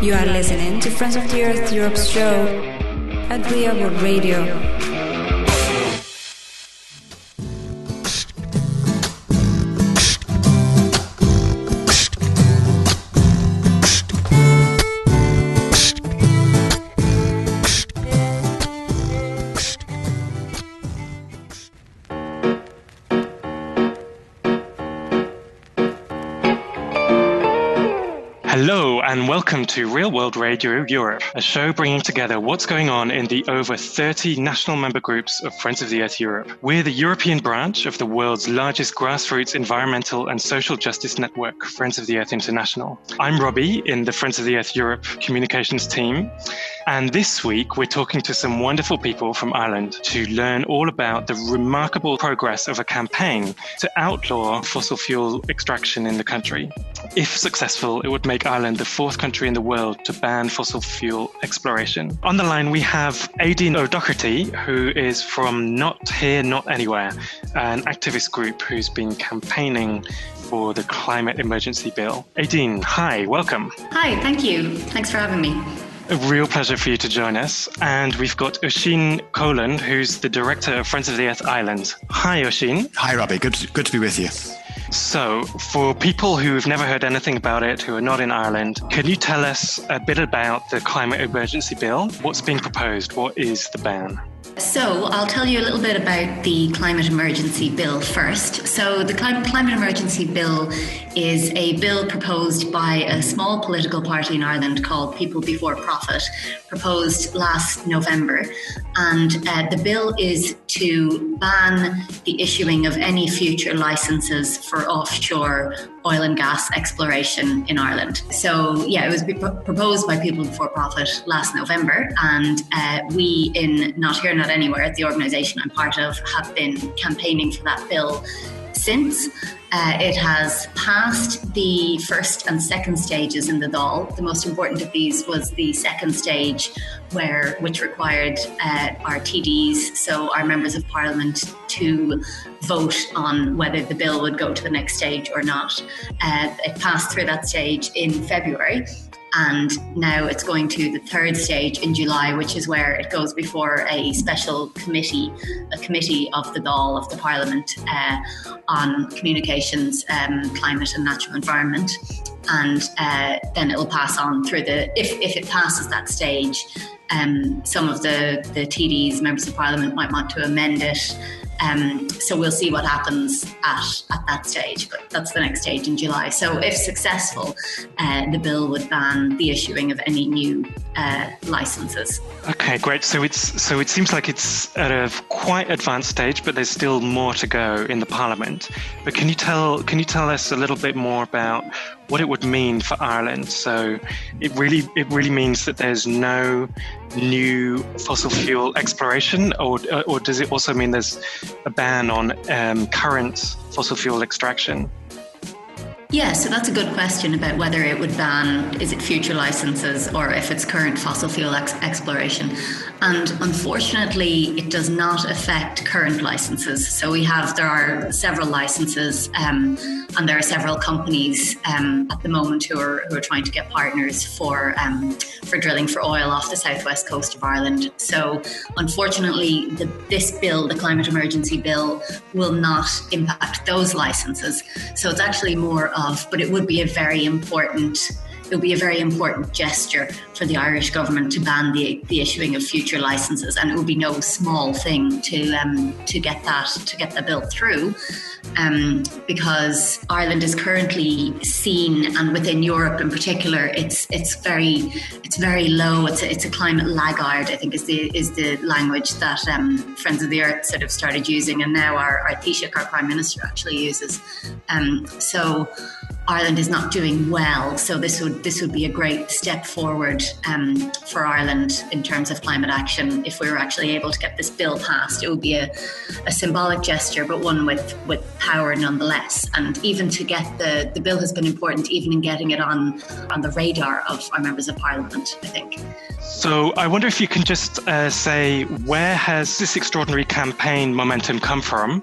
You are listening to Friends of the Earth Europe's show at Real World Radio. To Real World Radio Europe, a show bringing together what's going on in the over 30 national member groups of Friends of the Earth Europe. We're the European branch of the world's largest grassroots environmental and social justice network, Friends of the Earth International. I'm Robbie in the Friends of the Earth Europe communications team. And this week, we're talking to some wonderful people from Ireland to learn all about the remarkable progress of a campaign to outlaw fossil fuel extraction in the country. If successful, it would make Ireland the fourth country in the world to ban fossil fuel exploration. On the line, we have Aideen O'Doherty, who is from Not Here, Not Anywhere, an activist group who's been campaigning for the climate emergency bill. Aideen, hi, welcome. Hi, thank you. Thanks for having me. A real pleasure for you to join us. And we've got Oisín Coghlan, who's the director of Friends of the Earth Ireland. Hi, Oshin. Hi, Robbie. Good, good to be with you. So, for people who've never heard anything about it, who are not in Ireland, can you tell us a bit about the climate emergency bill? What's being proposed? What is the ban? So, I'll tell you a little bit about the climate emergency bill first. So, the climate emergency bill is a bill proposed by a small political party in Ireland called People Before Profit, proposed last November. And uh, the bill is to ban the issuing of any future licenses for offshore oil and gas exploration in Ireland. So, yeah, it was proposed by People Before Profit last November. And uh, we in Not Here, Not Anywhere, the organisation I'm part of, have been campaigning for that bill since. Uh, it has passed the first and second stages in the Dáil. The most important of these was the second stage, where which required uh, our TDs, so our members of parliament, to vote on whether the bill would go to the next stage or not. Uh, it passed through that stage in February. And now it's going to the third stage in July, which is where it goes before a special committee, a committee of the Dáil of the Parliament uh, on communications, um, climate, and natural environment. And uh, then it'll pass on through the, if, if it passes that stage, um, some of the, the TDs, members of Parliament, might want to amend it um, so we'll see what happens at, at that stage, but that's the next stage in July. So if successful, uh, the bill would ban the issuing of any new uh, licenses. Okay, great. So it's so it seems like it's at a quite advanced stage, but there's still more to go in the Parliament. But can you tell can you tell us a little bit more about what it would mean for Ireland? So it really it really means that there's no new fossil fuel exploration, or or does it also mean there's a ban on um, current fossil fuel extraction? Yeah, so that's a good question about whether it would ban is it future licenses or if it's current fossil fuel ex- exploration. And unfortunately, it does not affect current licenses. So we have there are several licenses, um, and there are several companies um, at the moment who are who are trying to get partners for um, for drilling for oil off the southwest coast of Ireland. So unfortunately, the, this bill, the climate emergency bill, will not impact those licenses. So it's actually more of, but it would be a very important it would be a very important gesture for the Irish government to ban the, the issuing of future licenses, and it would be no small thing to um, to get that to get the bill through, um, because Ireland is currently seen, and within Europe in particular, it's it's very it's very low. It's a, it's a climate laggard, I think, is the is the language that um, Friends of the Earth sort of started using, and now our, our Taoiseach, our Prime Minister, actually uses. Um, so Ireland is not doing well. So this would this would be a great step forward um, for Ireland in terms of climate action. If we were actually able to get this bill passed, it would be a, a symbolic gesture, but one with with power nonetheless. And even to get the the bill has been important, even in getting it on on the radar of our members of Parliament. I think. So I wonder if you can just uh, say where has this extraordinary campaign momentum come from?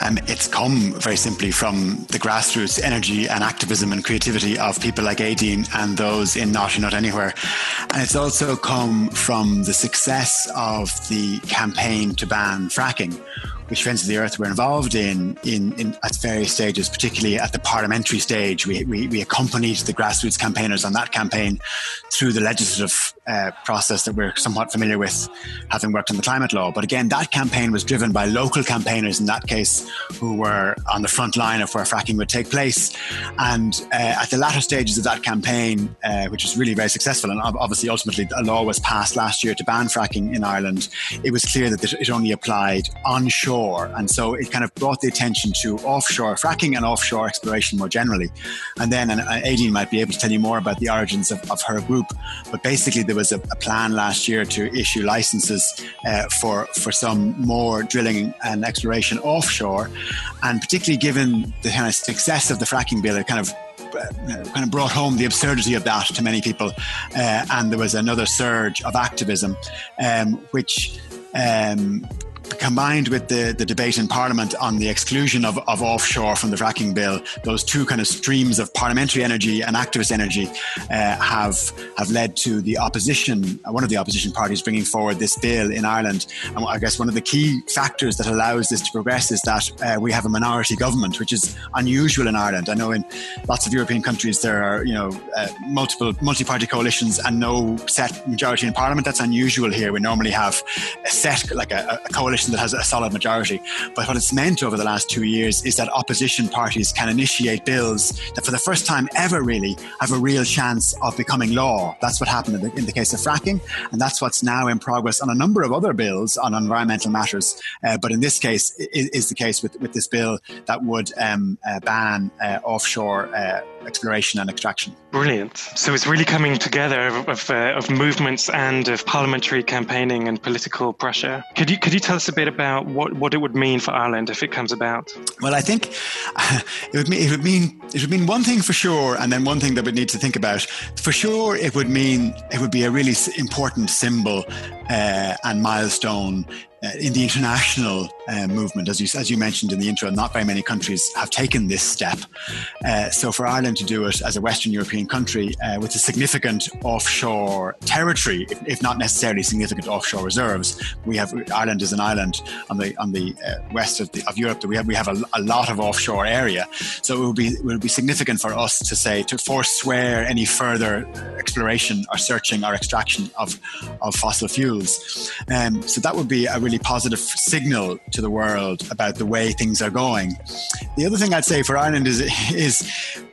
Um, it's come very simply from the grassroots energy and activism and creativity of people like Aideen and those in Not Not Anywhere. And it's also come from the success of the campaign to ban fracking which Friends of the Earth were involved in, in, in at various stages, particularly at the parliamentary stage. We, we, we accompanied the grassroots campaigners on that campaign through the legislative uh, process that we're somewhat familiar with, having worked on the climate law. But again, that campaign was driven by local campaigners in that case who were on the front line of where fracking would take place. And uh, at the latter stages of that campaign, uh, which was really very successful, and obviously ultimately a law was passed last year to ban fracking in Ireland, it was clear that it only applied onshore and so it kind of brought the attention to offshore fracking and offshore exploration more generally. And then, and Aideen might be able to tell you more about the origins of, of her group, but basically there was a, a plan last year to issue licenses uh, for, for some more drilling and exploration offshore. And particularly given the kind of success of the fracking bill, it kind of uh, kind of brought home the absurdity of that to many people. Uh, and there was another surge of activism, um, which um, combined with the, the debate in Parliament on the exclusion of, of offshore from the fracking bill, those two kind of streams of parliamentary energy and activist energy uh, have have led to the opposition, one of the opposition parties bringing forward this bill in Ireland. And I guess one of the key factors that allows this to progress is that uh, we have a minority government, which is unusual in Ireland. I know in lots of European countries there are you know uh, multiple multi-party coalitions and no set majority in Parliament. That's unusual here. We normally have a set like a, a coalition that has a solid majority. But what it's meant over the last two years is that opposition parties can initiate bills that, for the first time ever, really have a real chance of becoming law. That's what happened in the, in the case of fracking, and that's what's now in progress on a number of other bills on environmental matters. Uh, but in this case, is, the case with, with this bill that would um, uh, ban uh, offshore uh, exploration and extraction. Brilliant. So it's really coming together of, of, uh, of, movements and of parliamentary campaigning and political pressure. Could you could you tell us a bit about what, what it would mean for Ireland if it comes about? Well, I think it would mean it would mean it would mean one thing for sure, and then one thing that we need to think about. For sure, it would mean it would be a really important symbol uh, and milestone in the international uh, movement, as you as you mentioned in the intro, not very many countries have taken this step. Uh, so for Ireland to do it as a Western European country uh, with a significant offshore territory, if, if, not necessarily significant offshore reserves, we have Ireland is an island on the on the uh, west of, the, of Europe. We have we have a, a, lot of offshore area, so it would be it would be significant for us to say to forswear any further exploration or searching or extraction of of fossil fuels. Um, so that would be a really really positive signal to the world about the way things are going. The other thing I'd say for Ireland is is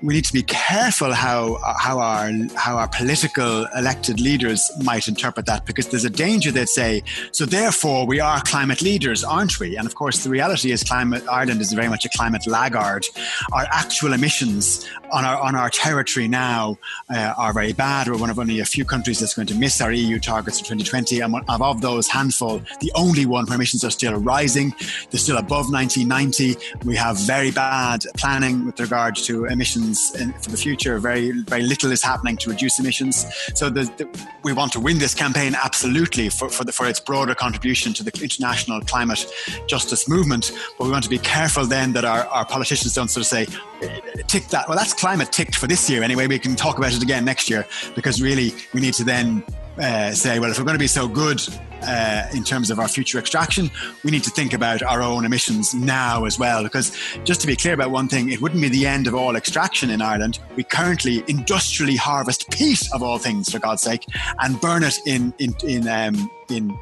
we need to be careful how how our how our political elected leaders might interpret that because there's a danger they'd say so therefore we are climate leaders aren't we? And of course the reality is climate Ireland is very much a climate laggard. Our actual emissions on our on our territory now uh, are very bad. We're one of only a few countries that's going to miss our EU targets for 2020 and of those handful the only one where emissions are still rising. They're still above 1990. We have very bad planning with regard to emissions in, for the future. Very, very little is happening to reduce emissions. So the, the, we want to win this campaign absolutely for, for, the, for its broader contribution to the international climate justice movement. But we want to be careful then that our, our politicians don't sort of say, tick that. Well, that's climate ticked for this year anyway. We can talk about it again next year because really we need to then uh, say, well, if we're going to be so good uh, in terms of our future extraction, we need to think about our own emissions now as well. Because just to be clear about one thing, it wouldn't be the end of all extraction in Ireland. We currently industrially harvest peat of all things, for God's sake, and burn it in in in um, in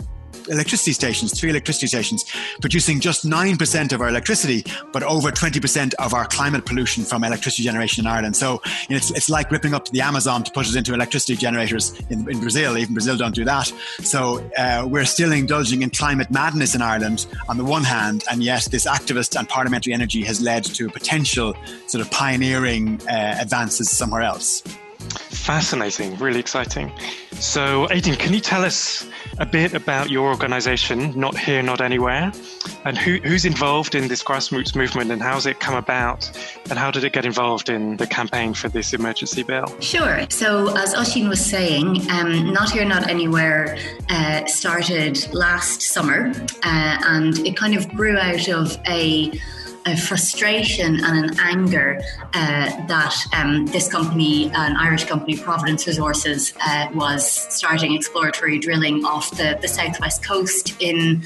electricity stations, three electricity stations, producing just 9% of our electricity, but over 20% of our climate pollution from electricity generation in Ireland. So you know, it's, it's like ripping up the Amazon to put it into electricity generators in, in Brazil. Even Brazil don't do that. So uh, we're still indulging in climate madness in Ireland on the one hand, and yet this activist and parliamentary energy has led to potential sort of pioneering uh, advances somewhere else. Fascinating, really exciting. So, Aideen, can you tell us a bit about your organization, Not Here, Not Anywhere, and who, who's involved in this grassroots movement and how's it come about, and how did it get involved in the campaign for this emergency bill? Sure. So, as Oisín was saying, um, Not Here, Not Anywhere uh, started last summer, uh, and it kind of grew out of a a frustration and an anger uh, that um, this company, an Irish company, Providence Resources, uh, was starting exploratory drilling off the, the southwest coast in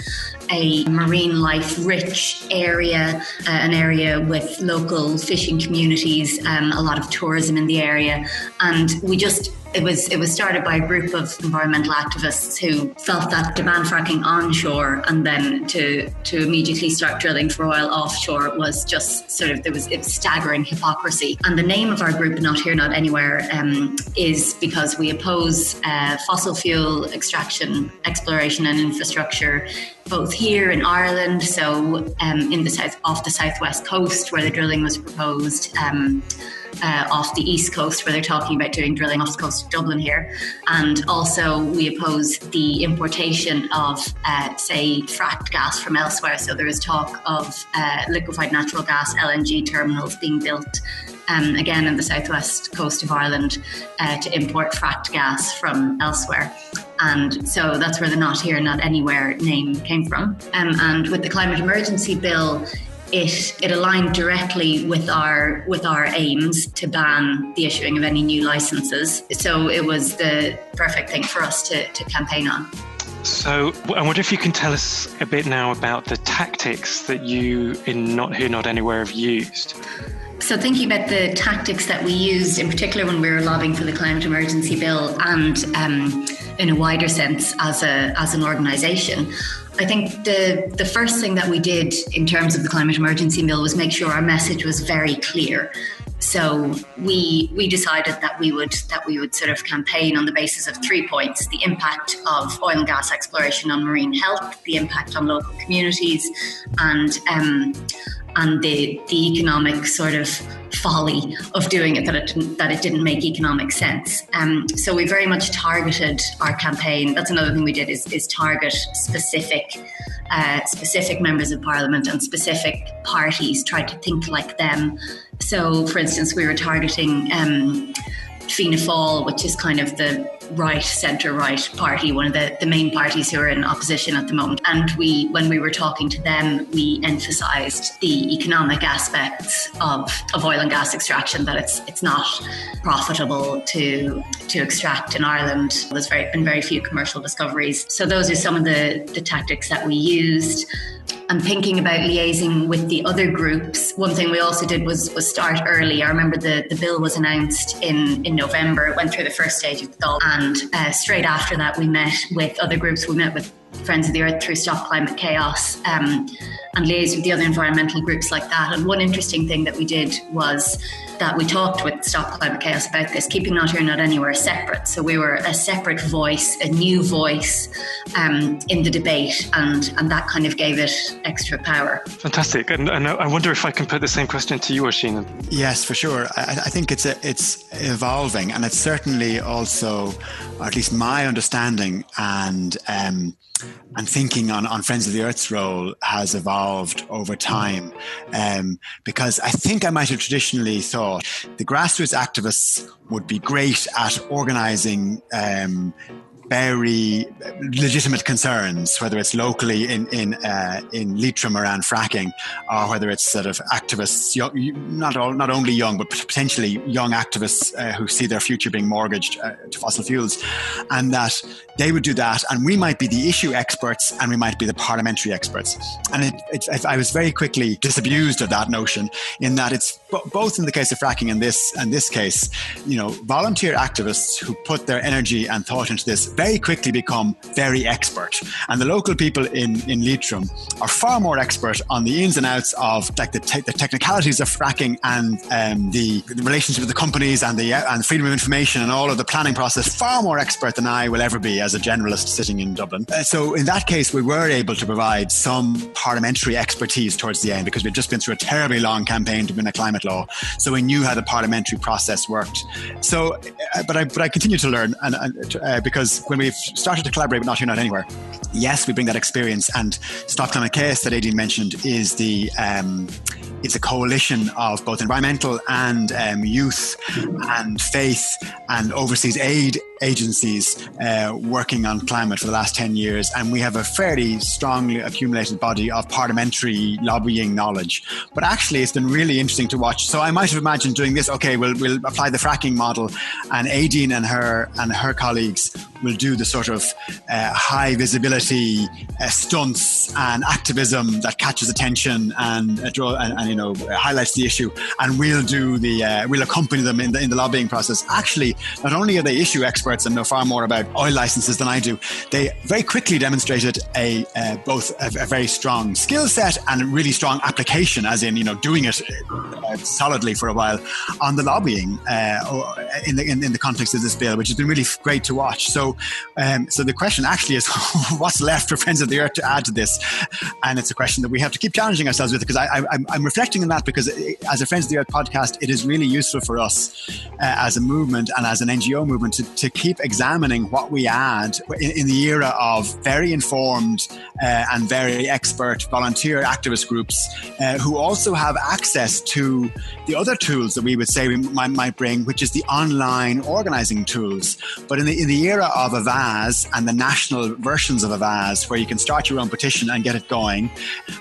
a marine life rich area, uh, an area with local fishing communities, um, a lot of tourism in the area. And we just it was it was started by a group of environmental activists who felt that demand fracking onshore and then to to immediately start drilling for oil offshore was just sort of there was was staggering hypocrisy. And the name of our group, Not Here, Not Anywhere, um, is because we oppose uh, fossil fuel extraction, exploration, and infrastructure both here in Ireland, so um, in the south off the southwest coast where the drilling was proposed. Um, uh, off the east coast, where they're talking about doing drilling off the coast of Dublin here. And also, we oppose the importation of, uh, say, fracked gas from elsewhere. So there is talk of uh, liquefied natural gas LNG terminals being built. Um, again, in the southwest coast of Ireland, uh, to import fracked gas from elsewhere. And so that's where the Not Here, Not Anywhere name came from. Um, and with the climate emergency bill, it it aligned directly with our with our aims to ban the issuing of any new licenses. So it was the perfect thing for us to, to campaign on. So I wonder if you can tell us a bit now about the tactics that you in Not Here Not Anywhere have used. So, thinking about the tactics that we used, in particular when we were lobbying for the climate emergency bill, and um, in a wider sense as a as an organisation, I think the the first thing that we did in terms of the climate emergency bill was make sure our message was very clear. So we we decided that we would that we would sort of campaign on the basis of three points: the impact of oil and gas exploration on marine health, the impact on local communities, and um, and the the economic sort of folly of doing it that it didn't, that it didn't make economic sense. Um, so we very much targeted our campaign. That's another thing we did is, is target specific uh, specific members of parliament and specific parties. Tried to think like them. So, for instance, we were targeting. Um, Fianna Fáil, which is kind of the right, centre right party, one of the, the main parties who are in opposition at the moment. And we, when we were talking to them, we emphasised the economic aspects of, of oil and gas extraction, that it's it's not profitable to to extract in Ireland. There's very been very few commercial discoveries. So those are some of the, the tactics that we used and thinking about liaising with the other groups, one thing we also did was was start early. I remember the, the bill was announced in, in November. It went through the first stage of the Dáil, and uh, straight after that, we met with other groups. We met with Friends of the Earth through Stop Climate Chaos um, and liaised with the other environmental groups like that. And one interesting thing that we did was that we talked with Stop Climate Chaos about this, keeping Not Here, Not Anywhere separate. So we were a separate voice, a new voice um, in the debate, and, and that kind of gave it extra power. Fantastic. And, and I wonder if I can put the same question to you, Oisin. Yes, for sure. I, I think it's a, it's evolving, and it's certainly also, or at least my understanding and um, and thinking on, on Friends of the Earth's role has evolved over time. Um, because I think I might have traditionally thought the grassroots activists would be great at organizing um, very legitimate concerns, whether it's locally in in uh, in Leitrim around fracking, or whether it's sort of activists, not all, not only young, but potentially young activists uh, who see their future being mortgaged uh, to fossil fuels, and that they would do that, and we might be the issue experts, and we might be the parliamentary experts. And it, it, I was very quickly disabused of that notion, in that it's both in the case of fracking and this and this case, you know, volunteer activists who put their energy and thought into this very quickly become very expert. And the local people in, in Leitrim are far more expert on the ins and outs of like the, te- the technicalities of fracking and um, the, the, relationship with the companies and the and freedom of information and all of the planning process, far more expert than I will ever be as a generalist sitting in Dublin. Uh, so in that case, we were able to provide some parliamentary expertise towards the end because we'd just been through a terribly long campaign to win a climate law. So we knew how the parliamentary process worked. So, uh, but I, but I continue to learn and, and uh, because when we've started to collaborate with Not Here, Not Anywhere, yes, we bring that experience. And Stop Climate Chaos that Aideen mentioned is the um, it's a coalition of both environmental and um, youth and faith and overseas aid agencies uh, working on climate for the last 10 years, and we have a fairly strongly accumulated body of parliamentary lobbying knowledge. But actually, it's been really interesting to watch. So I might have imagined doing this. Okay, we'll, we'll apply the fracking model, and Aideen and her and her colleagues will do the sort of uh, high visibility uh, stunts and activism that catches attention and, uh, draw, and, and, you know highlights the issue. And we'll do the uh, we'll accompany them in the in the lobbying process. Actually, not only are they issue experts and know far more about oil licenses than I do, they very quickly demonstrated a uh, both a, a, very strong skill set and a really strong application, as in you know doing it uh, solidly for a while on the lobbying in the in, in the context of this bill, which has been really great to watch. So um, so the question actually is, what's left for Friends of the Earth to add to this? And it's a question that we have to keep challenging ourselves with because I, am reflecting on that because as a Friends of the Earth podcast, it is really useful for us uh, as a movement and as an NGO movement to, to keep examining what we add in, in the era of very informed uh, and very expert volunteer activist groups uh, who also have access to the other tools that we would say we might, might bring, which is the online organizing tools. But in the in the era of Avaaz and the national versions of Avaaz, where you can start your own petition and get it going,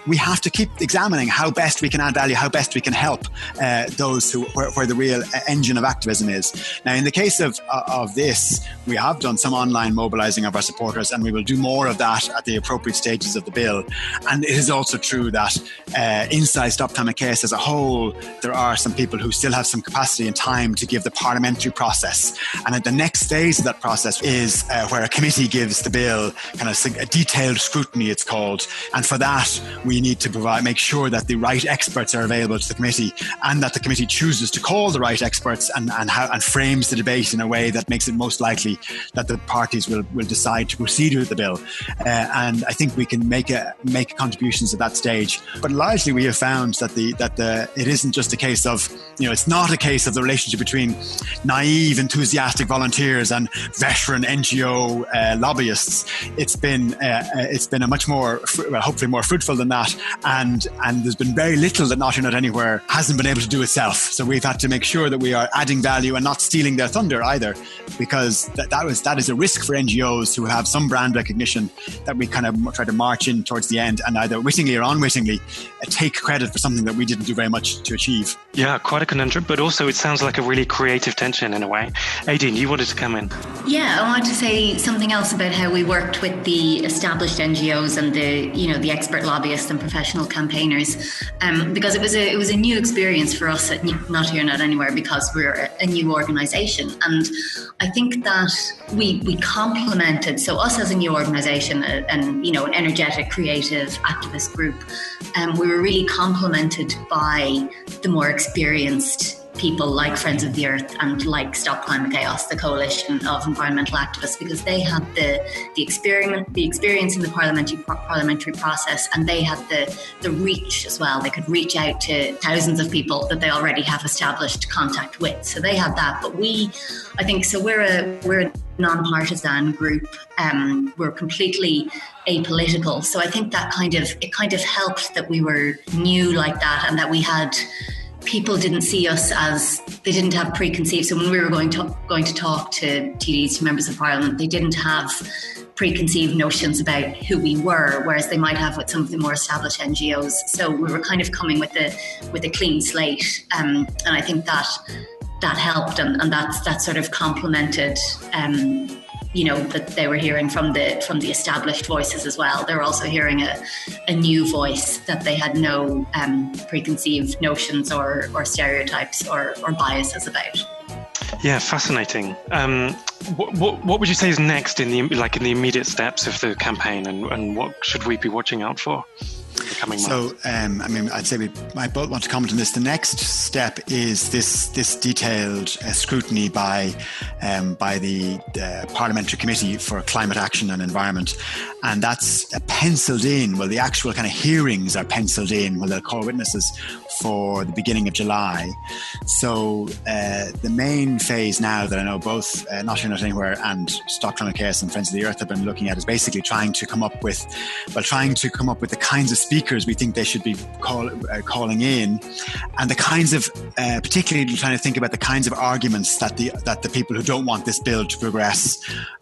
we have to keep examining how best we can add value, how best we can help uh, those who where, where, the real engine of activism is. Now, in the case of uh, of this, we have done some online mobilizing of our supporters, and we will do more of that at the appropriate stages of the bill. And it is also true that uh, inside Stop Climate Chaos as a whole, there are some people who still have some capacity and time to give the parliamentary process. And at the next stage of that process is is uh, where a committee gives the bill kind of a detailed scrutiny, it's called. And for that, we need to provide, make sure that the right experts are available to the committee and that the committee chooses to call the right experts and, and, how, and frames the debate in a way that makes it most likely that the parties will, will decide to proceed with the bill. Uh, and I think we can make a, make contributions at that stage. But largely, we have found that the that the it isn't just a case of you know it's not a case of the relationship between naive, enthusiastic volunteers and veteran NGO uh, lobbyists, it's been uh, uh, it's been a much more well, hopefully more fruitful than that, and and there's been very little that Not Not Anywhere hasn't been able to do itself. So we've had to make sure that we are adding value and not stealing their thunder either, because that, that was that is a risk for NGOs who have some brand recognition that we kind of try to march in towards the end and either wittingly or unwittingly uh, take credit for something that we didn't do very much to achieve. Yeah, quite a conundrum, but also it sounds like a really creative tension in a way. Aideen, you wanted to come in. Yeah, I wanted to say something else about how we worked with the established NGOs and the you know the expert lobbyists and professional campaigners, um, because it was a it was a new experience for us at Not Here Not Anywhere because we're a new organisation, and I think that we we complemented so us as a new organisation and you know an energetic, creative, activist group, um, we were really complemented by the more experienced people like Friends of the Earth and like Stop Climate Chaos, the coalition of environmental activists, because they had the the experiment, the experience in the parliamentary parliamentary process, and they had the the reach as well. They could reach out to thousands of people that they already have established contact with. So they had that, but we, I think, so we're a we're a non-partisan group. Um, we're completely apolitical. So I think that kind of it kind of helped that we were new like that, and that we had people didn't see us as they didn't have preconceived. So when we were going to going to talk to TDs, to members of parliament, they didn't have preconceived notions about who we were, whereas they might have with some of the more established NGOs. So we were kind of coming with a with a clean slate, um, and I think that that helped, and, and that's that sort of complemented. Um, you know that they were hearing from the from the established voices as well. They're also hearing a, a new voice that they had no um, preconceived notions or, or stereotypes or, or biases about. Yeah, fascinating. Um, what, what, what would you say is next in the like in the immediate steps of the campaign, and, and what should we be watching out for? Coming so, um, I mean, I'd say we might both want to comment on this. The next step is this this detailed uh, scrutiny by um, by the uh, Parliamentary Committee for Climate Action and Environment, and that's uh, penciled in. Well, the actual kind of hearings are penciled in. Well, they'll call witnesses for the beginning of July. So uh, the main phase now that I know both uh, Not Here Not Anywhere and Climate Chaos and Friends of the Earth have been looking at is basically trying to come up with, well, trying to come up with the kinds of speakers speakers we think they should be call, uh, calling in, and the kinds of, uh, particularly trying to think about the kinds of arguments that the that the people who don't want this bill to progress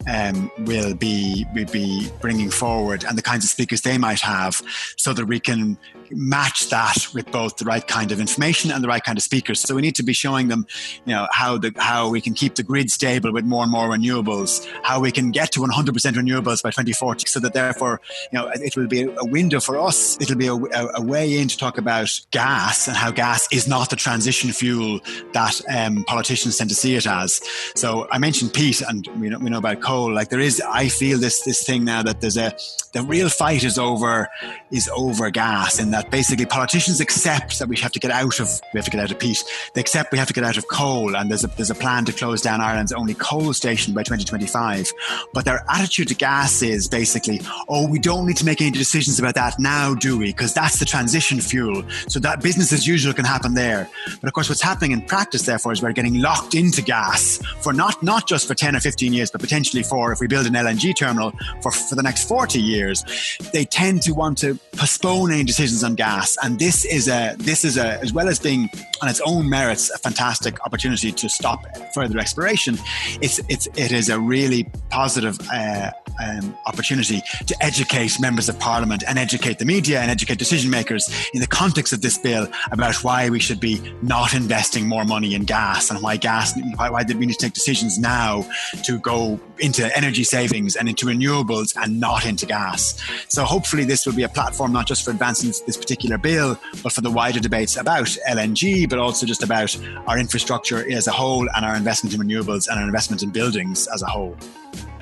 um, will be will be bringing forward, and the kinds of speakers they might have, so that we can match that with both the right kind of information and the right kind of speakers. So we need to be showing them, you know, how the how we can keep the grid stable with more and more renewables, how we can get to 100% renewables by 2040, so that therefore, you know, it will be a window for us. It'll be a, a, way in to talk about gas and how gas is not the transition fuel that um, politicians tend to see it as. So I mentioned peat, and we know, we know about coal. Like there is, I feel this this thing now that there's a the real fight is over is over gas in that that basically politicians accept that we have to get out of we have to get out of peat. They accept we have to get out of coal, and there's a there's a plan to close down Ireland's only coal station by 2025. But their attitude to gas is basically, oh, we don't need to make any decisions about that now, do we? Because that's the transition fuel. So that business as usual can happen there. But of course, what's happening in practice, therefore, is we're getting locked into gas for not not just for 10 or 15 years, but potentially for if we build an LNG terminal for for the next 40 years. They tend to want to postpone any decisions on gas. And this is a this is a as well as being on its own merits a fantastic opportunity to stop further exploration. It's it's it is a really positive uh, um, opportunity to educate members of parliament and educate the media and educate decision makers in the context of this bill about why we should be not investing more money in gas and why gas why, why we need to take decisions now to go into energy savings and into renewables and not into gas. So hopefully this will be a platform not just for advancing this particular bill, but for the wider debates about LNG, but also just about our infrastructure as a whole and our investment in renewables and our investment in buildings as a whole.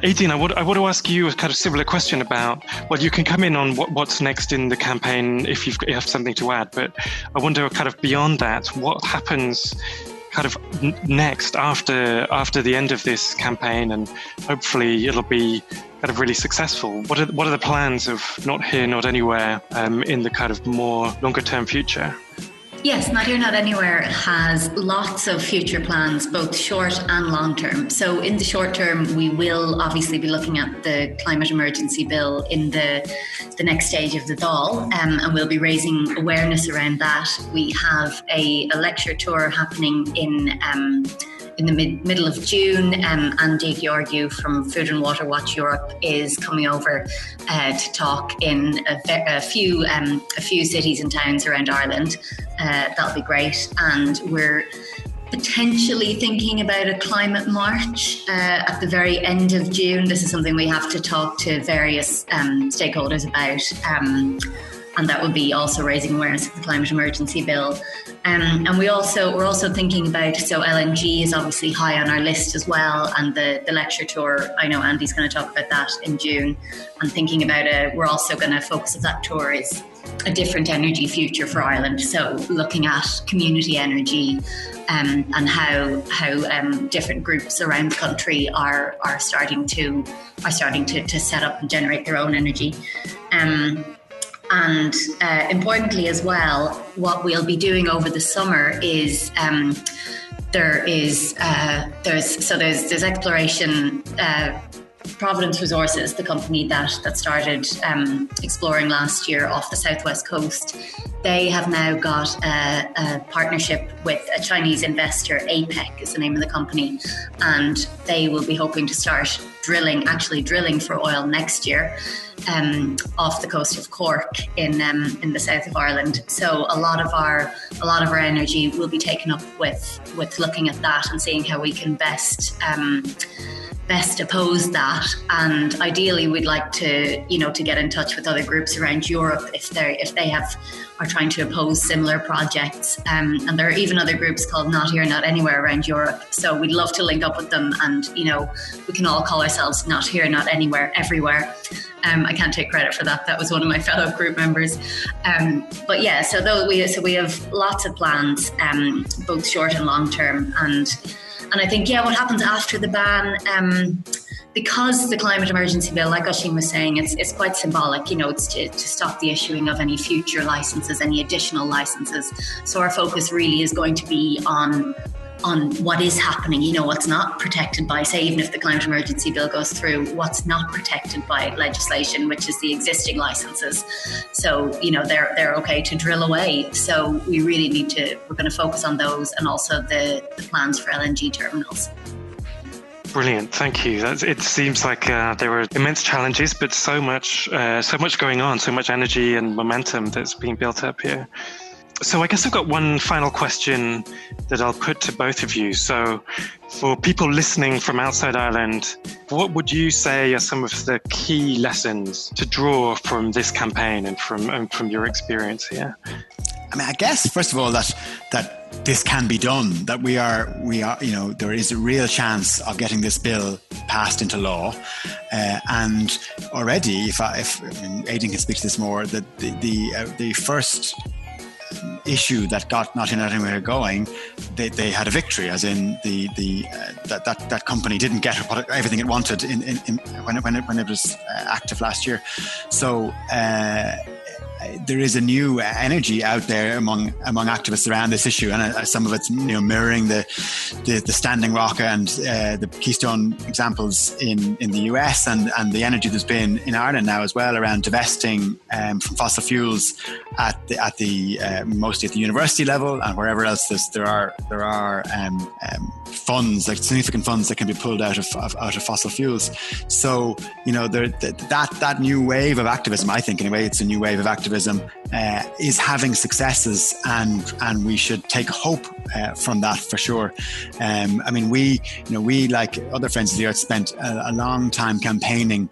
Aideen, I I want to ask you a kind of similar question about, well, you can come in on what, what's next in the campaign if you've, you have something to add, but I wonder kind of beyond that, what happens kind of next after after the end of this campaign and hopefully it'll be kind of really successful what are, what are the plans of not here not anywhere um, in the kind of more longer term future Yes, Not Here Not Anywhere has lots of future plans, both short and long term. So, in the short term, we will obviously be looking at the climate emergency bill in the, the next stage of the Dáil, um, and we'll be raising awareness around that. We have a, a lecture tour happening in. Um, in the mid, middle of June, um, Andy Gheorghiu from Food and Water Watch Europe is coming over uh, to talk in a, a few um, a few cities and towns around Ireland. Uh, that'll be great, and we're potentially thinking about a climate march uh, at the very end of June. This is something we have to talk to various um, stakeholders about. And that would be also raising awareness of the climate emergency bill. Um, and we also we're also thinking about so LNG is obviously high on our list as well, and the the lecture tour. I know Andy's going to talk about that in June. And thinking about it, we're also going to focus of that tour is a different energy future for Ireland. So looking at community energy um, and how how um, different groups around the country are are starting to are starting to, to set up and generate their own energy. Um, and uh, importantly, as well, what we'll be doing over the summer is um, there is uh, there's so there's there's exploration. Uh, Providence Resources, the company that that started um, exploring last year off the southwest coast, they have now got a, a, partnership with a Chinese investor. APEC is the name of the company, and they will be hoping to start drilling, actually drilling for oil next year um, off the coast of Cork in um, in the south of Ireland. So a lot of our a lot of our energy will be taken up with with looking at that and seeing how we can best. Um, best oppose that and ideally we'd like to you know to get in touch with other groups around Europe if they if they have are trying to oppose similar projects um, and there are even other groups called not here not anywhere around Europe so we'd love to link up with them and you know we can all call ourselves not here not anywhere everywhere um, I can't take credit for that. That was one of my fellow group members. Um, but yeah so though we so we have lots of plans um, both short and long term. And and I think, yeah, what happens after the ban, um, because the climate emergency bill, like Oisín was saying, it's, it's quite symbolic, you know, it's to, to stop the issuing of any future licenses, any additional licenses. So our focus really is going to be on on what is happening, you know, what's not protected by, say, even if the climate emergency bill goes through, what's not protected by legislation, which is the existing licenses. So, you know, they're they're okay to drill away. So we really need to we're going to focus on those and also the, the plans for LNG terminals. Brilliant, thank you. That's, it seems like uh, there were immense challenges, but so much, uh, so much going on, so much energy and momentum that's being built up here so I guess I've got one final question that I'll put to both of you. So, for people listening from outside Ireland, what would you say are some of the key lessons to draw from this campaign and from and from your experience here? I mean, I guess first of all that that this can be done. That we are we are you know there is a real chance of getting this bill passed into law, uh, and already if I, if I mean, Aideen can speak to this more, that the the, uh, the first issue that got Nothing Anywhere going, they, they had a victory, as in the the uh, that, that that company didn't get what, everything it wanted in, in, in when it, when it when it was uh, active last year. So. Uh, there is a new energy out there among among activists around this issue, and uh, some of it's you know mirroring the the, the Standing Rock and uh, the Keystone examples in, in the US, and and the energy there's been in Ireland now as well around divesting um, from fossil fuels at the at the uh, mostly at the university level and wherever else there are there are um, um, funds like significant funds that can be pulled out of, of out of fossil fuels. So you know there, that that new wave of activism, I think in a way, it's a new wave of activism activism uh, is having successes, and and we should take hope uh, from that for sure. Um, I mean, we you know we like other friends of the earth spent a, a long time campaigning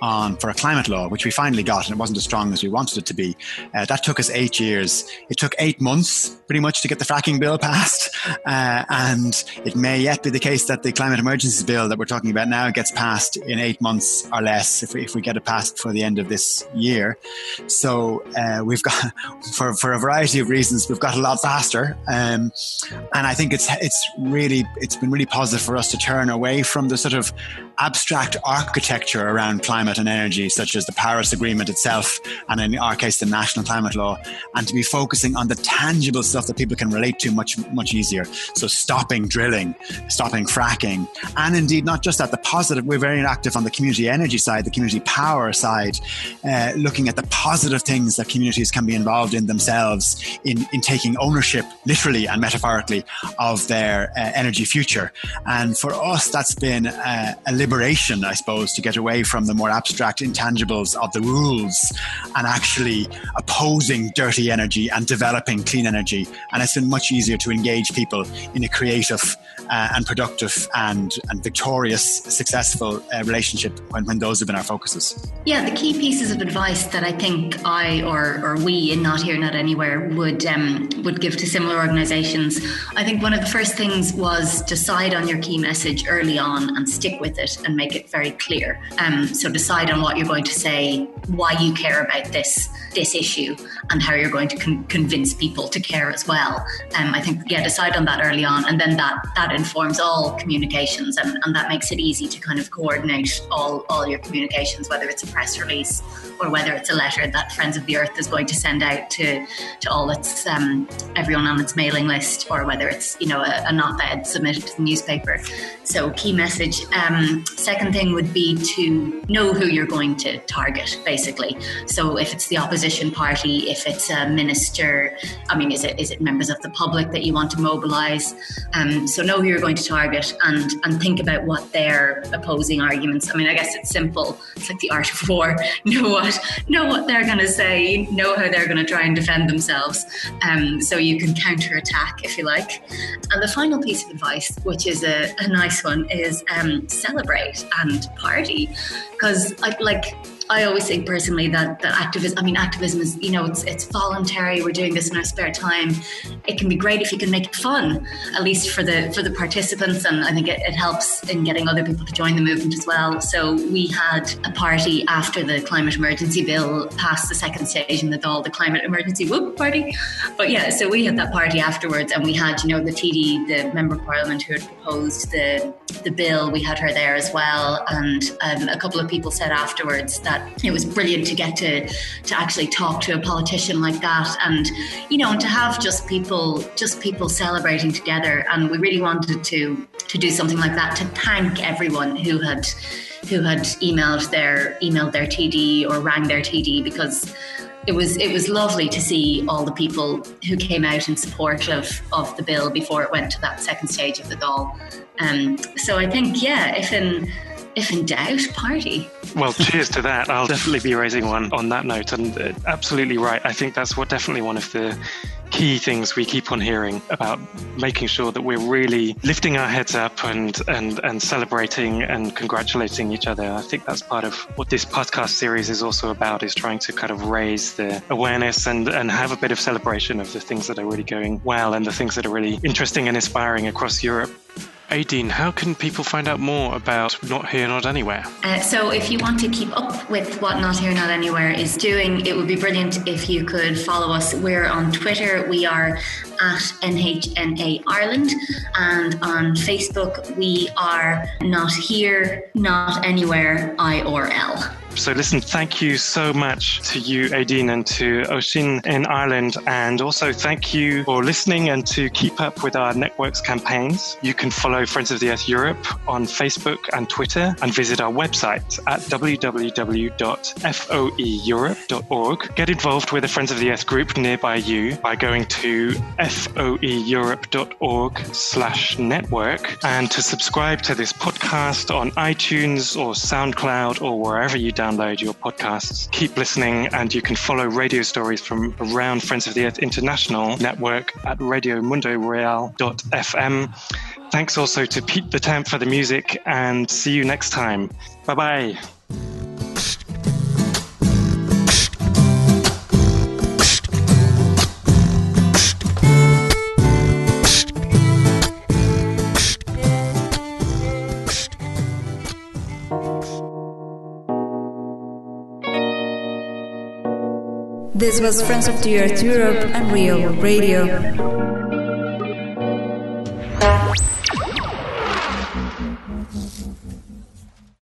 on for a climate law, which we finally got, and it wasn't as strong as we wanted it to be. Uh, that took us eight years. It took eight months, pretty much, to get the fracking bill passed, uh, and it may yet be the case that the climate emergency bill that we're talking about now gets passed in eight months or less if we, if we get it passed before the end of this year. So uh, we've got, for for a variety of reasons, we've got a lot faster, um, and I think it's it's really it's been really positive for us to turn away from the sort of abstract architecture around climate and energy, such as the Paris Agreement itself, and in our case, the National Climate Law, and to be focusing on the tangible stuff that people can relate to much, much easier. So, stopping drilling, stopping fracking, and indeed, not just that, the positive, we're very active on the community energy side, the community power side, uh, looking at the positive things that communities can be involved in themselves in, in taking ownership, literally and metaphorically, of their uh, energy future. And for us, that's been uh, a liberation, I suppose, to get away from the more abstract intangibles of the rules and actually opposing dirty energy and developing clean energy. And it's been much easier to engage people in a creative uh, and productive and, and victorious, successful uh, relationship when, when those have been our focuses. Yeah, the key pieces of advice that I think I or, or we in Not Here, Not Anywhere would um, would give to similar organisations. I think one of the first things was decide on your key message early on and stick with it and make it very clear. Um, so decide on what you're going to say, why you care about this this issue, and how you're going to con- convince people to care as well. Um, I think yeah, decide on that early on, and then that that informs all communications, and, and that makes it easy to kind of coordinate all all your communications, whether it's a press release or whether it's a letter that Friends of the Earth is going to send out to to all its um, everyone on its mailing list, or whether it's you know a, a op-ed submitted to the newspaper. So key message. Um, second thing would be to know who you're going to target, basically. So if it's the opposition party, if it's a minister, I mean, is it is it members of the public that you want to mobilise? Um, so know who you're going to target and and think about what their opposing arguments. I mean, I guess it's simple. It's like the art of war. Know what know what they're going to say. Know how they're going to try and defend themselves. Um, so you can counter attack if you like. And the final piece of advice, which is a, a nice one, is um, celebrate and party. Because like I always think personally that that activism. I mean, activism is you know it's it's voluntary. We're doing this in our spare time. It can be great if you can make it fun, at least for the for the participants, and I think it, it helps in getting other people to join the movement as well. So we had a party after the climate emergency bill passed the second stage in the Dáil, the climate emergency whoop party. But yeah, so we had that party afterwards, and we had you know the TD, the member of parliament who had proposed the the bill. We had her there as well, and um, a couple of people said afterwards that that it was brilliant to get to to actually talk to a politician like that, and you know, and to have just people just people celebrating together. And we really wanted to to do something like that to thank everyone who had who had emailed their emailed their TD or rang their TD because it was it was lovely to see all the people who came out in support of of the bill before it went to that second stage of the Dáil. Um, so I think yeah, if in if in doubt, party. Well, cheers to that. I'll definitely be raising one on that note, and uh, absolutely right. I think that's what definitely one of the key things we keep on hearing about making sure that we're really lifting our heads up and and and celebrating and congratulating each other. I think that's part of what this podcast series is also about is trying to kind of raise the awareness and and have a bit of celebration of the things that are really going well and the things that are really interesting and inspiring across Europe. Aideen, how can people find out more about Not Here, Not Anywhere? Uh, so, if you want to keep up with what Not Here, Not Anywhere is doing, it would be brilliant if you could follow us. We're on Twitter, we are at NHNA Ireland, and on Facebook, we are Not Here, Not Anywhere, I or L. So, listen, thank you so much to you, Aideen, and to Oisín in Ireland. And also, thank you for listening and to keep up with our network's campaigns. You can follow Friends of the Earth Europe on Facebook and Twitter and visit our website at www.foeeurope.org. Get involved with a Friends of the Earth group nearby you by going to foeeurope.org slash network and to subscribe to this podcast on iTunes or SoundCloud or wherever you download your podcasts. Keep listening, and you can follow radio stories from around Friends of the Earth International network at radiomundoreal.fm. Thanks also to Pete the Temp for the music, and see you next time. Bye bye. This was Friends of the Earth Europe and Real Radio.